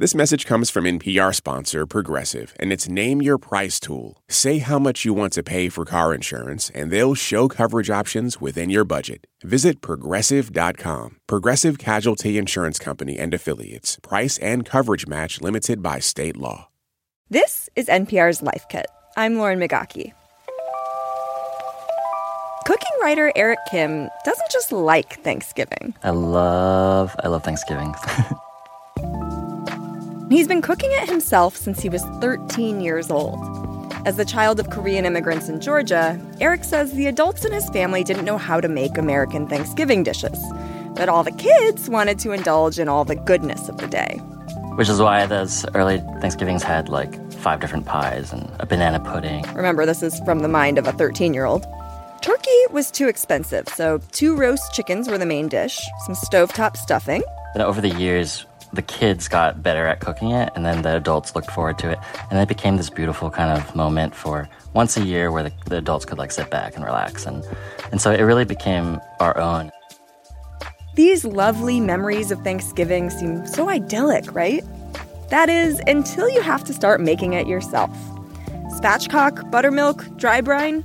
This message comes from NPR sponsor Progressive and its Name Your Price tool. Say how much you want to pay for car insurance, and they'll show coverage options within your budget. Visit progressive.com. Progressive Casualty Insurance Company and Affiliates. Price and coverage match limited by state law. This is NPR's Life Kit. I'm Lauren Migaki. Cooking writer Eric Kim doesn't just like Thanksgiving. I love I love Thanksgiving. He's been cooking it himself since he was 13 years old. As the child of Korean immigrants in Georgia, Eric says the adults in his family didn't know how to make American Thanksgiving dishes. But all the kids wanted to indulge in all the goodness of the day. Which is why those early Thanksgivings had like five different pies and a banana pudding. Remember, this is from the mind of a 13 year old. Turkey was too expensive, so two roast chickens were the main dish, some stovetop stuffing. And over the years, the kids got better at cooking it, and then the adults looked forward to it, and it became this beautiful kind of moment for once a year where the, the adults could like sit back and relax, and and so it really became our own. These lovely memories of Thanksgiving seem so idyllic, right? That is, until you have to start making it yourself. Spatchcock, buttermilk, dry brine.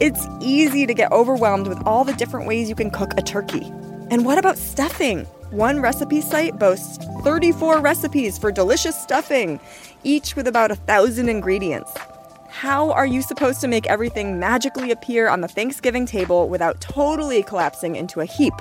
It's easy to get overwhelmed with all the different ways you can cook a turkey. And what about stuffing? One recipe site boasts 34 recipes for delicious stuffing, each with about a thousand ingredients. How are you supposed to make everything magically appear on the Thanksgiving table without totally collapsing into a heap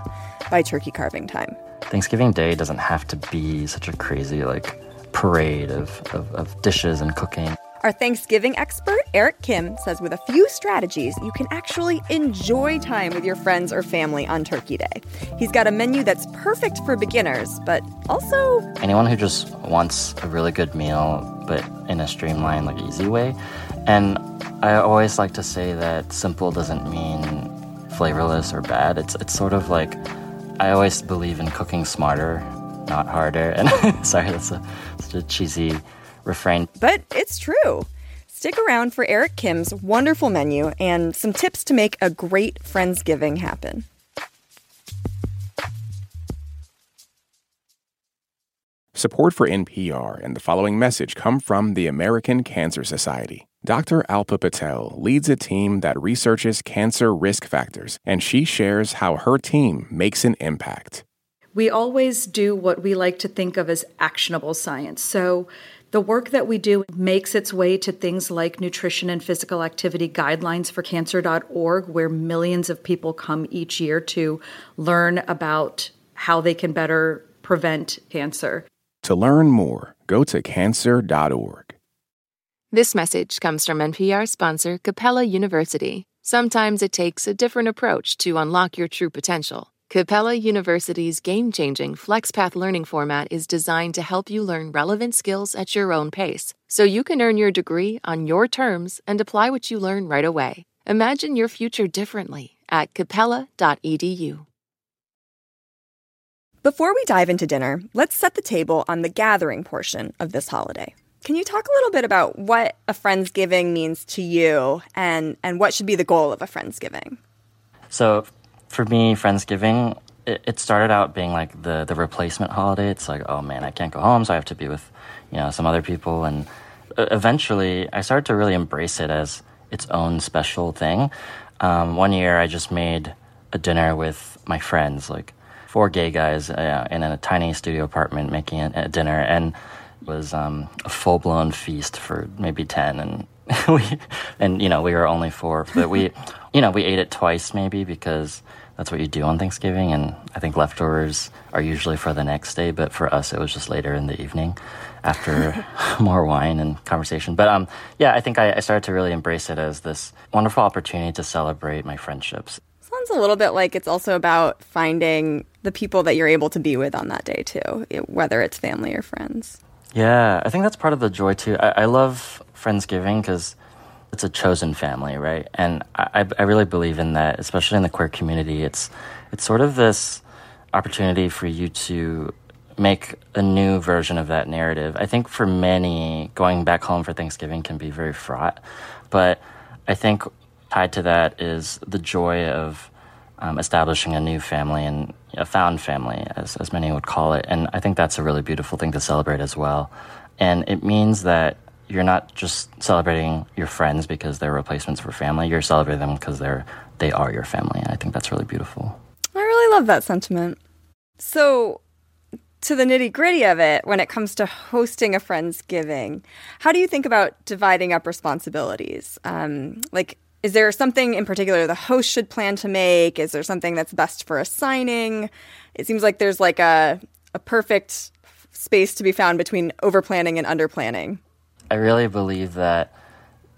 by turkey carving time? Thanksgiving Day doesn't have to be such a crazy, like, parade of, of, of dishes and cooking. Our Thanksgiving expert, Eric Kim, says with a few strategies, you can actually enjoy time with your friends or family on Turkey Day. He's got a menu that's perfect for beginners, but also anyone who just wants a really good meal, but in a streamlined, like easy way. And I always like to say that simple doesn't mean flavorless or bad. It's it's sort of like I always believe in cooking smarter, not harder. And sorry, that's a, such a cheesy refrain. But it's true. Stick around for Eric Kim's wonderful menu and some tips to make a great Friendsgiving happen. Support for NPR and the following message come from the American Cancer Society. Dr. Alpa Patel leads a team that researches cancer risk factors, and she shares how her team makes an impact. We always do what we like to think of as actionable science. So, the work that we do makes its way to things like nutrition and physical activity guidelines for cancer.org, where millions of people come each year to learn about how they can better prevent cancer. To learn more, go to cancer.org. This message comes from NPR sponsor Capella University. Sometimes it takes a different approach to unlock your true potential. Capella University's game changing FlexPath learning format is designed to help you learn relevant skills at your own pace, so you can earn your degree on your terms and apply what you learn right away. Imagine your future differently at capella.edu. Before we dive into dinner, let's set the table on the gathering portion of this holiday. Can you talk a little bit about what a Friendsgiving means to you and, and what should be the goal of a Friendsgiving? So, for me, Friendsgiving, it, it started out being like the, the replacement holiday. It's like, oh man, I can't go home, so I have to be with, you know, some other people. And eventually, I started to really embrace it as its own special thing. Um, one year, I just made a dinner with my friends, like four gay guys uh, in a tiny studio apartment making a, a dinner, and it was um, a full blown feast for maybe ten. And we, and you know, we were only four, but we, you know, we ate it twice maybe because that's what you do on Thanksgiving. And I think leftovers are usually for the next day, but for us, it was just later in the evening after more wine and conversation. But um, yeah, I think I, I started to really embrace it as this wonderful opportunity to celebrate my friendships. Sounds a little bit like it's also about finding the people that you're able to be with on that day too, whether it's family or friends. Yeah, I think that's part of the joy too. I, I love Friendsgiving because it's a chosen family, right? And I, I really believe in that, especially in the queer community. It's it's sort of this opportunity for you to make a new version of that narrative. I think for many, going back home for Thanksgiving can be very fraught, but I think tied to that is the joy of um, establishing a new family and a found family, as, as many would call it. And I think that's a really beautiful thing to celebrate as well. And it means that you're not just celebrating your friends because they're replacements for family. You're celebrating them because they're they are your family. And I think that's really beautiful. I really love that sentiment. So, to the nitty gritty of it, when it comes to hosting a Friendsgiving, how do you think about dividing up responsibilities? Um, like, is there something in particular the host should plan to make? Is there something that's best for assigning? It seems like there's like a, a perfect space to be found between over planning and under planning. I really believe that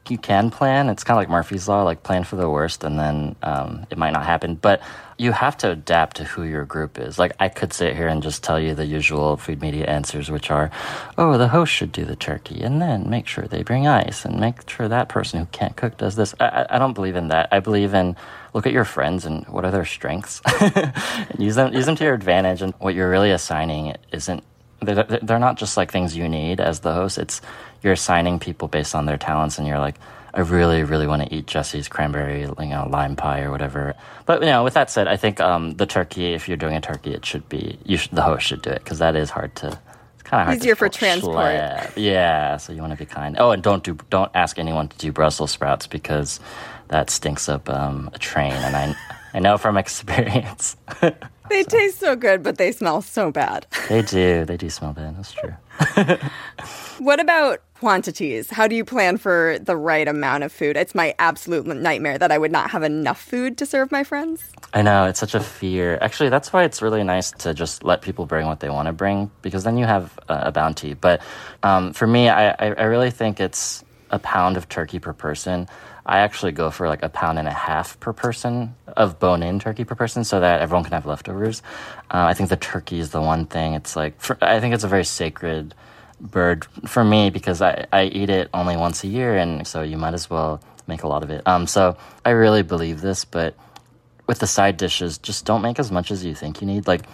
you can plan. It's kind of like Murphy's Law, like plan for the worst and then um, it might not happen. But you have to adapt to who your group is. Like I could sit here and just tell you the usual food media answers, which are, oh, the host should do the turkey and then make sure they bring ice and make sure that person who can't cook does this. I, I don't believe in that. I believe in look at your friends and what are their strengths and use them, use them to your advantage. And what you're really assigning isn't, they're, they're not just like things you need as the host. It's, you're assigning people based on their talents and you're like, I really, really want to eat Jesse's cranberry, you know, lime pie or whatever. But you know, with that said, I think um, the turkey, if you're doing a turkey, it should be you should, the host should do it because that is hard to. It's kind of hard. Easier for transport. Yeah, so you want to be kind. Oh, and don't do don't ask anyone to do Brussels sprouts because that stinks up um, a train, and I I know from experience. they so. taste so good, but they smell so bad. they do. They do smell bad. That's true. what about quantities? How do you plan for the right amount of food? It's my absolute nightmare that I would not have enough food to serve my friends. I know, it's such a fear. Actually, that's why it's really nice to just let people bring what they want to bring because then you have a, bounty. But um, for me, I, I really think it's a pound of turkey per person. I actually go for like a pound and a half per person of bone in turkey per person so that everyone can have leftovers. Uh, I think the turkey is the one thing. It's like, for, I think it's a very sacred bird for me because I, I eat it only once a year, and so you might as well make a lot of it. Um, so I really believe this, but with the side dishes, just don't make as much as you think you need. Like,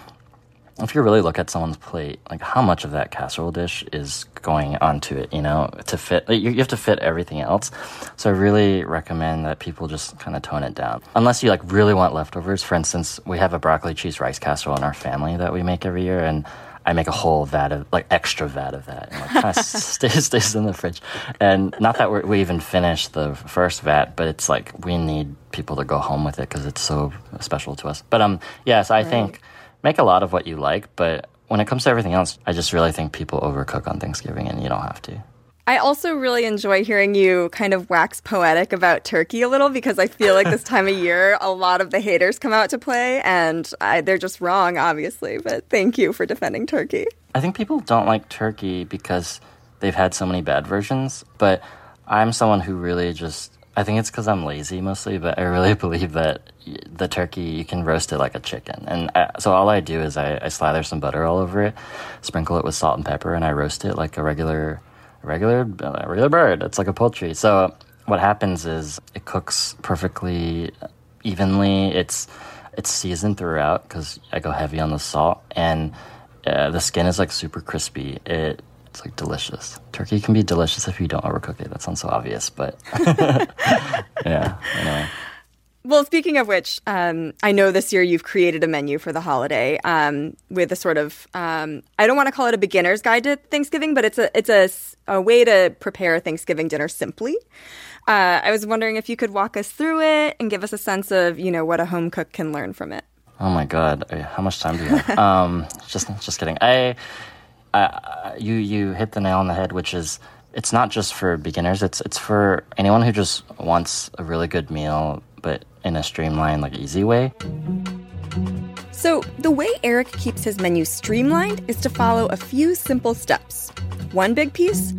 if you really look at someone's plate, like how much of that casserole dish is going onto it, you know, to fit, like, you have to fit everything else. So I really recommend that people just kind of tone it down. Unless you like really want leftovers. For instance, we have a broccoli cheese rice casserole in our family that we make every year, and I make a whole vat of like extra vat of that, and like kind of stays, stays in the fridge. And not that we even finished the first vat, but it's like we need people to go home with it because it's so special to us. But um, yes, I right. think make a lot of what you like, but when it comes to everything else, I just really think people overcook on Thanksgiving, and you don't have to. I also really enjoy hearing you kind of wax poetic about turkey a little because I feel like this time of year, a lot of the haters come out to play, and I, they're just wrong, obviously. But thank you for defending turkey. I think people don't like turkey because they've had so many bad versions, but I'm someone who really just. I think it's because I'm lazy mostly, but I really believe that the turkey you can roast it like a chicken, and I, so all I do is I, I slather some butter all over it, sprinkle it with salt and pepper, and I roast it like a regular regular a regular bird. It's like a poultry. So what happens is it cooks perfectly evenly. It's it's seasoned throughout because I go heavy on the salt, and uh, the skin is like super crispy. It it's like delicious. Turkey can be delicious if you don't overcook it. That sounds so obvious, but yeah. Anyway. Well, speaking of which, um, I know this year you've created a menu for the holiday um, with a sort of um, I don't want to call it a beginner's guide to Thanksgiving, but it's a it's a, a way to prepare a Thanksgiving dinner simply. Uh, I was wondering if you could walk us through it and give us a sense of you know what a home cook can learn from it. Oh my God, how much time do you have? um, just just kidding. I, I you you hit the nail on the head, which is it's not just for beginners. It's it's for anyone who just wants a really good meal, but in a streamlined, like easy way. So, the way Eric keeps his menu streamlined is to follow a few simple steps. One big piece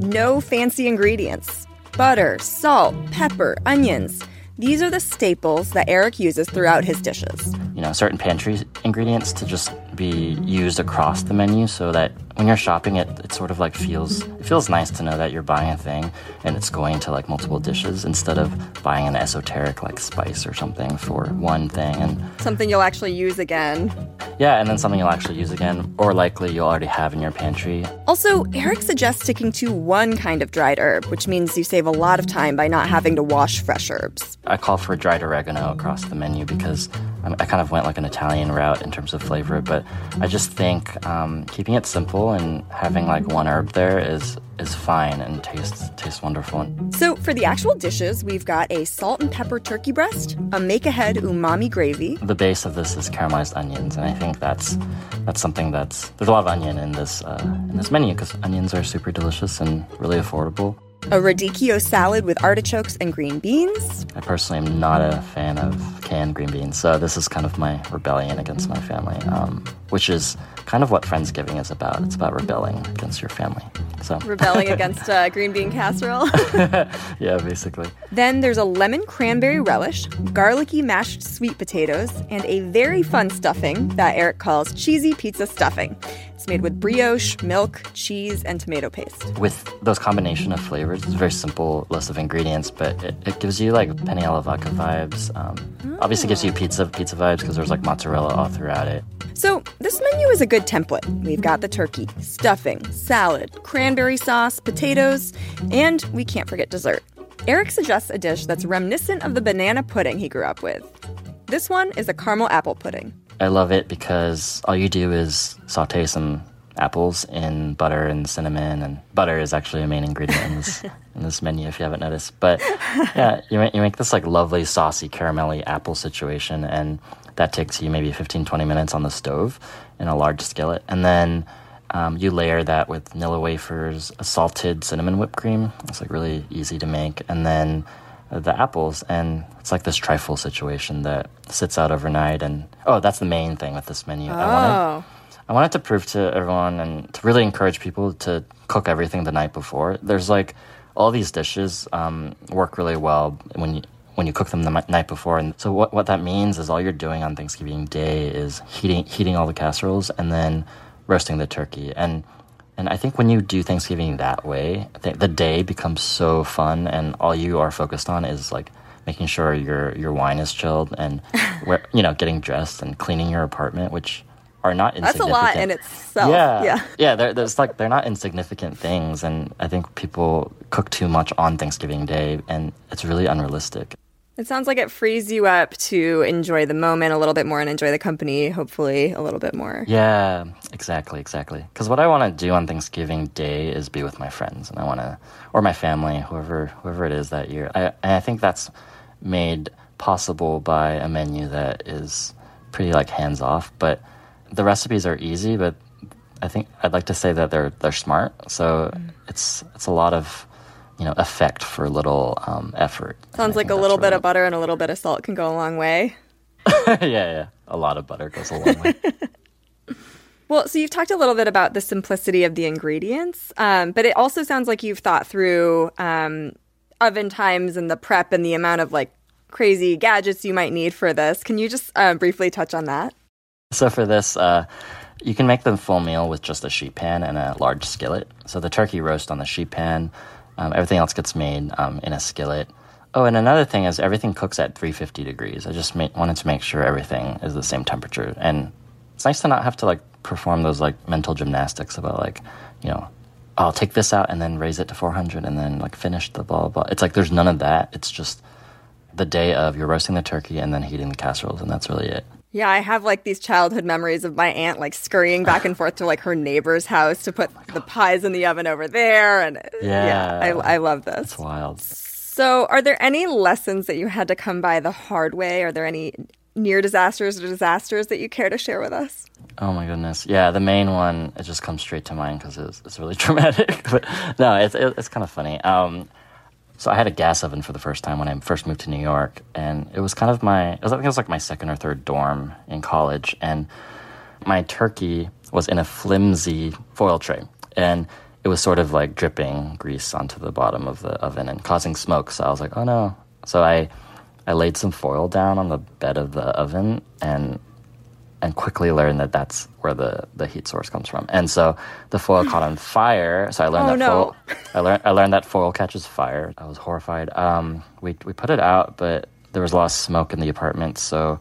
no fancy ingredients butter, salt, pepper, onions. These are the staples that Eric uses throughout his dishes. You know, certain pantry ingredients to just be used across the menu so that when you're shopping, it, it sort of like feels it feels nice to know that you're buying a thing and it's going to like multiple dishes instead of buying an esoteric like spice or something for one thing and something you'll actually use again. Yeah, and then something you'll actually use again, or likely you'll already have in your pantry. Also, Eric suggests sticking to one kind of dried herb, which means you save a lot of time by not having to wash fresh herbs. I call for dried oregano across the menu because I kind of went like an Italian route in terms of flavor, but I just think um, keeping it simple and having like one herb there is is fine and tastes tastes wonderful. So for the actual dishes, we've got a salt and pepper turkey breast, a make ahead umami gravy. The base of this is caramelized onions, and I think that's that's something that's there's a lot of onion in this uh, in this menu because onions are super delicious and really affordable a radicchio salad with artichokes and green beans. I personally am not a fan of canned green beans, so this is kind of my rebellion against my family, um, which is kind of what Friendsgiving is about. It's about rebelling against your family. So rebelling against uh, green bean casserole. yeah, basically. Then there's a lemon cranberry relish, garlicky mashed sweet potatoes, and a very fun stuffing that Eric calls cheesy pizza stuffing. It's made with brioche, milk, cheese, and tomato paste. With those combination of flavors, it's a very simple list of ingredients, but it, it gives you like penne alla vodka vibes. Um, oh. Obviously, gives you pizza pizza vibes because there's like mozzarella all throughout it. So this menu is a good template. We've got the turkey, stuffing, salad, cranberry sauce, potatoes, and we can't forget dessert. Eric suggests a dish that's reminiscent of the banana pudding he grew up with. This one is a caramel apple pudding. I love it because all you do is saute some apples in butter and cinnamon, and butter is actually a main ingredient in this in this menu if you haven't noticed. But yeah, you make, you make this like lovely saucy caramelly apple situation, and that takes you maybe 15, 20 minutes on the stove in a large skillet, and then. Um, you layer that with Nilla wafers, a salted cinnamon whipped cream. It's like really easy to make, and then the apples, and it's like this trifle situation that sits out overnight. And oh, that's the main thing with this menu. Oh. I wanted, I wanted to prove to everyone and to really encourage people to cook everything the night before. There's like all these dishes um, work really well when you when you cook them the night before. And so what what that means is all you're doing on Thanksgiving Day is heating heating all the casseroles and then roasting the turkey and and I think when you do Thanksgiving that way, the day becomes so fun, and all you are focused on is like making sure your your wine is chilled and you know getting dressed and cleaning your apartment, which are not insignificant. That's a lot in itself. Yeah, yeah, yeah. They're, there's like they're not insignificant things, and I think people cook too much on Thanksgiving Day, and it's really unrealistic. It sounds like it frees you up to enjoy the moment a little bit more and enjoy the company, hopefully, a little bit more. Yeah, exactly, exactly. Because what I want to do on Thanksgiving Day is be with my friends, and I want to, or my family, whoever whoever it is that year. I, and I think that's made possible by a menu that is pretty like hands off. But the recipes are easy, but I think I'd like to say that they're they're smart. So mm. it's it's a lot of you know effect for a little um, effort. Sounds like a little bit of butter and a little bit of salt can go a long way. yeah, yeah, a lot of butter goes a long way. well, so you've talked a little bit about the simplicity of the ingredients, um, but it also sounds like you've thought through um, oven times and the prep and the amount of like crazy gadgets you might need for this. Can you just uh, briefly touch on that? So for this. Uh, you can make the full meal with just a sheet pan and a large skillet. So the turkey roast on the sheet pan, um, everything else gets made um, in a skillet. Oh, and another thing is everything cooks at 350 degrees. I just ma- wanted to make sure everything is the same temperature, and it's nice to not have to like perform those like mental gymnastics about like, you know, I'll take this out and then raise it to 400 and then like finish the blah blah. It's like there's none of that. It's just the day of you're roasting the turkey and then heating the casseroles, and that's really it. Yeah, I have like these childhood memories of my aunt like scurrying back and forth to like her neighbor's house to put oh the pies in the oven over there, and yeah, yeah I, I love this. It's wild. So, are there any lessons that you had to come by the hard way? Are there any near disasters or disasters that you care to share with us? Oh my goodness, yeah. The main one it just comes straight to mind because it's, it's really traumatic. but no, it's it's kind of funny. Um, so I had a gas oven for the first time when I first moved to New York, and it was kind of my, I think it was like my second or third dorm in college, and my turkey was in a flimsy foil tray, and it was sort of like dripping grease onto the bottom of the oven and causing smoke. So I was like, oh no. So I, I laid some foil down on the bed of the oven, and and quickly learned that that's where the, the heat source comes from. And so the foil caught on fire. So I learned Oh, that no. foil. I learned I learned that foil catches fire. I was horrified. Um, we we put it out, but there was a lot of smoke in the apartment. So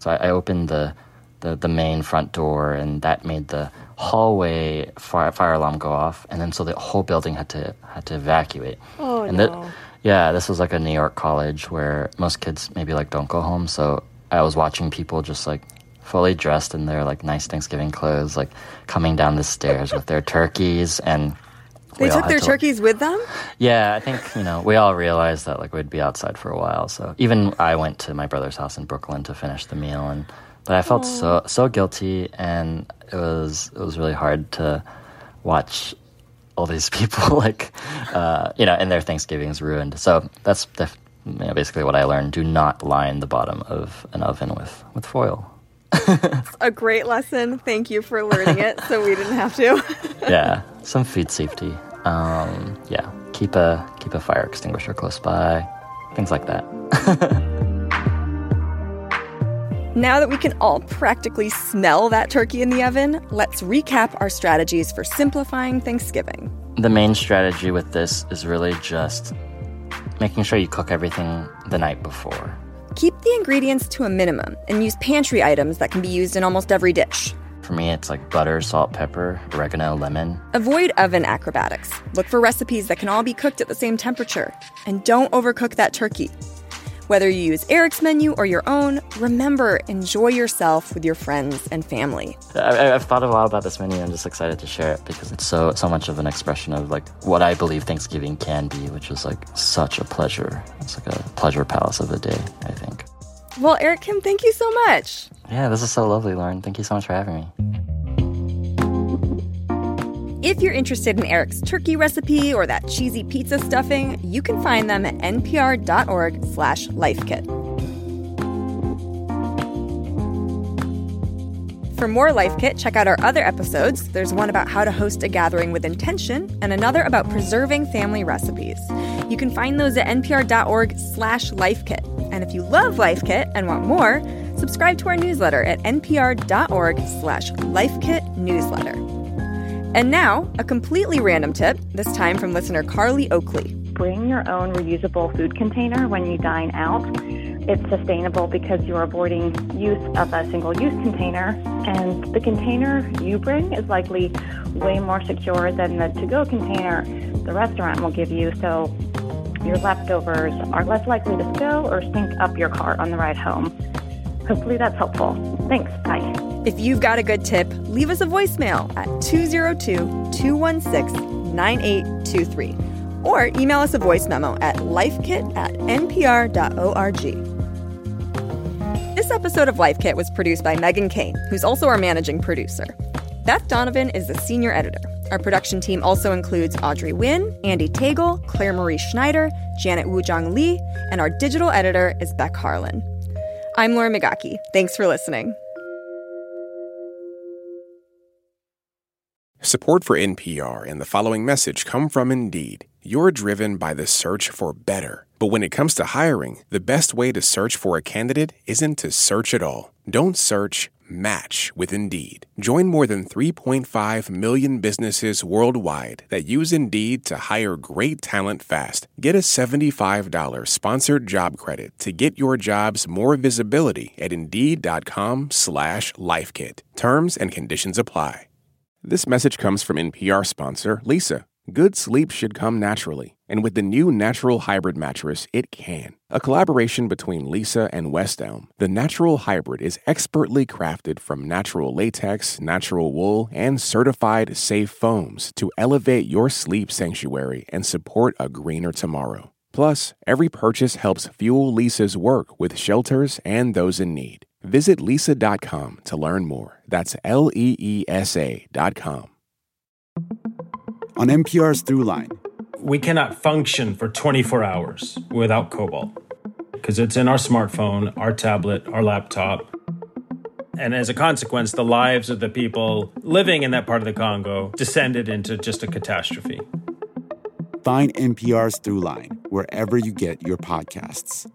so I, I opened the, the the main front door, and that made the hallway fire, fire alarm go off. And then so the whole building had to had to evacuate. Oh, and no. That, yeah, this was like a New York college where most kids maybe like don't go home. So I was watching people just like fully dressed in their like nice Thanksgiving clothes, like coming down the stairs with their turkeys and. They took their to- turkeys with them? yeah, I think you know we all realized that like we'd be outside for a while. So even I went to my brother's house in Brooklyn to finish the meal, and but I felt so so guilty, and it was it was really hard to watch all these people like uh, you know and their Thanksgivings ruined. So that's def- you know, basically what I learned: do not line the bottom of an oven with with foil. A great lesson. Thank you for learning it so we didn't have to. yeah, some food safety. Um, yeah, keep a keep a fire extinguisher close by, things like that. Now that we can all practically smell that turkey in the oven, let's recap our strategies for simplifying Thanksgiving. The main strategy with this is really just making sure you cook everything the night before. Keep the ingredients to a minimum and use pantry items that can be used in almost every dish. For me, it's like butter, salt, pepper, oregano, lemon. Avoid oven acrobatics. Look for recipes that can all be cooked at the same temperature. And don't overcook that turkey. Whether you use Eric's menu or your own, remember, enjoy yourself with your friends and family. I, I've thought a lot about this menu. I'm just excited to share it because it's so so much of an expression of like what I believe Thanksgiving can be, which is like such a pleasure. It's like a pleasure palace of a day. I think. Well, Eric Kim, thank you so much. Yeah, this is so lovely, Lauren. Thank you so much for having me. If you're interested in Eric's turkey recipe or that cheesy pizza stuffing, you can find them at npr.org slash lifekit. For more Life Kit, check out our other episodes. There's one about how to host a gathering with intention and another about preserving family recipes. You can find those at npr.org slash lifekit. And if you love Life Kit and want more, subscribe to our newsletter at npr.org slash lifekit newsletter. And now, a completely random tip, this time from listener Carly Oakley. Bring your own reusable food container when you dine out. It's sustainable because you're avoiding use of a single use container, and the container you bring is likely way more secure than the to go container the restaurant will give you. So your leftovers are less likely to spill or stink up your car on the ride home. Hopefully that's helpful. Thanks. Bye. If you've got a good tip, leave us a voicemail at 202 216 9823 or email us a voice memo at lifekit at npr.org. This episode of Life Kit was produced by Meghan Keane, who's also our managing producer. Beth Donovan is the senior editor. Our production team also includes Audrey Nguyen, Andy Tagle, Claire Marie Schneider, Janet Woojeong Lee, and our digital editor is Beck Harlan. I'm Lauren Migaki. Thanks for listening. Support for NPR and the following message come from Indeed. You're driven by the search for better. But when it comes to hiring, the best way to search for a candidate isn't to search at all. Don't search, match with Indeed. Join more than 3.5 million businesses worldwide that use Indeed to hire great talent fast. Get a $75 sponsored job credit to get your jobs more visibility at Indeed.com slash LifeKit. Terms and conditions apply. This message comes from NPR sponsor Leesa. Good sleep should come naturally, and with the new Natural Hybrid mattress, it can. A collaboration between Leesa and West Elm, the Natural Hybrid is expertly crafted from natural latex, natural wool, and certified safe foams to elevate your sleep sanctuary and support a greener tomorrow. Plus, every purchase helps fuel Leesa's work with shelters and those in need. Visit leesa.com to learn more. That's L E E S A dot com. On NPR's Throughline, we cannot function for 24 hours without cobalt because it's in our smartphone, our tablet, our laptop. And as a consequence, the lives of the people living in that part of the Congo descended into just a catastrophe. find NPR's Throughline wherever you get your podcasts.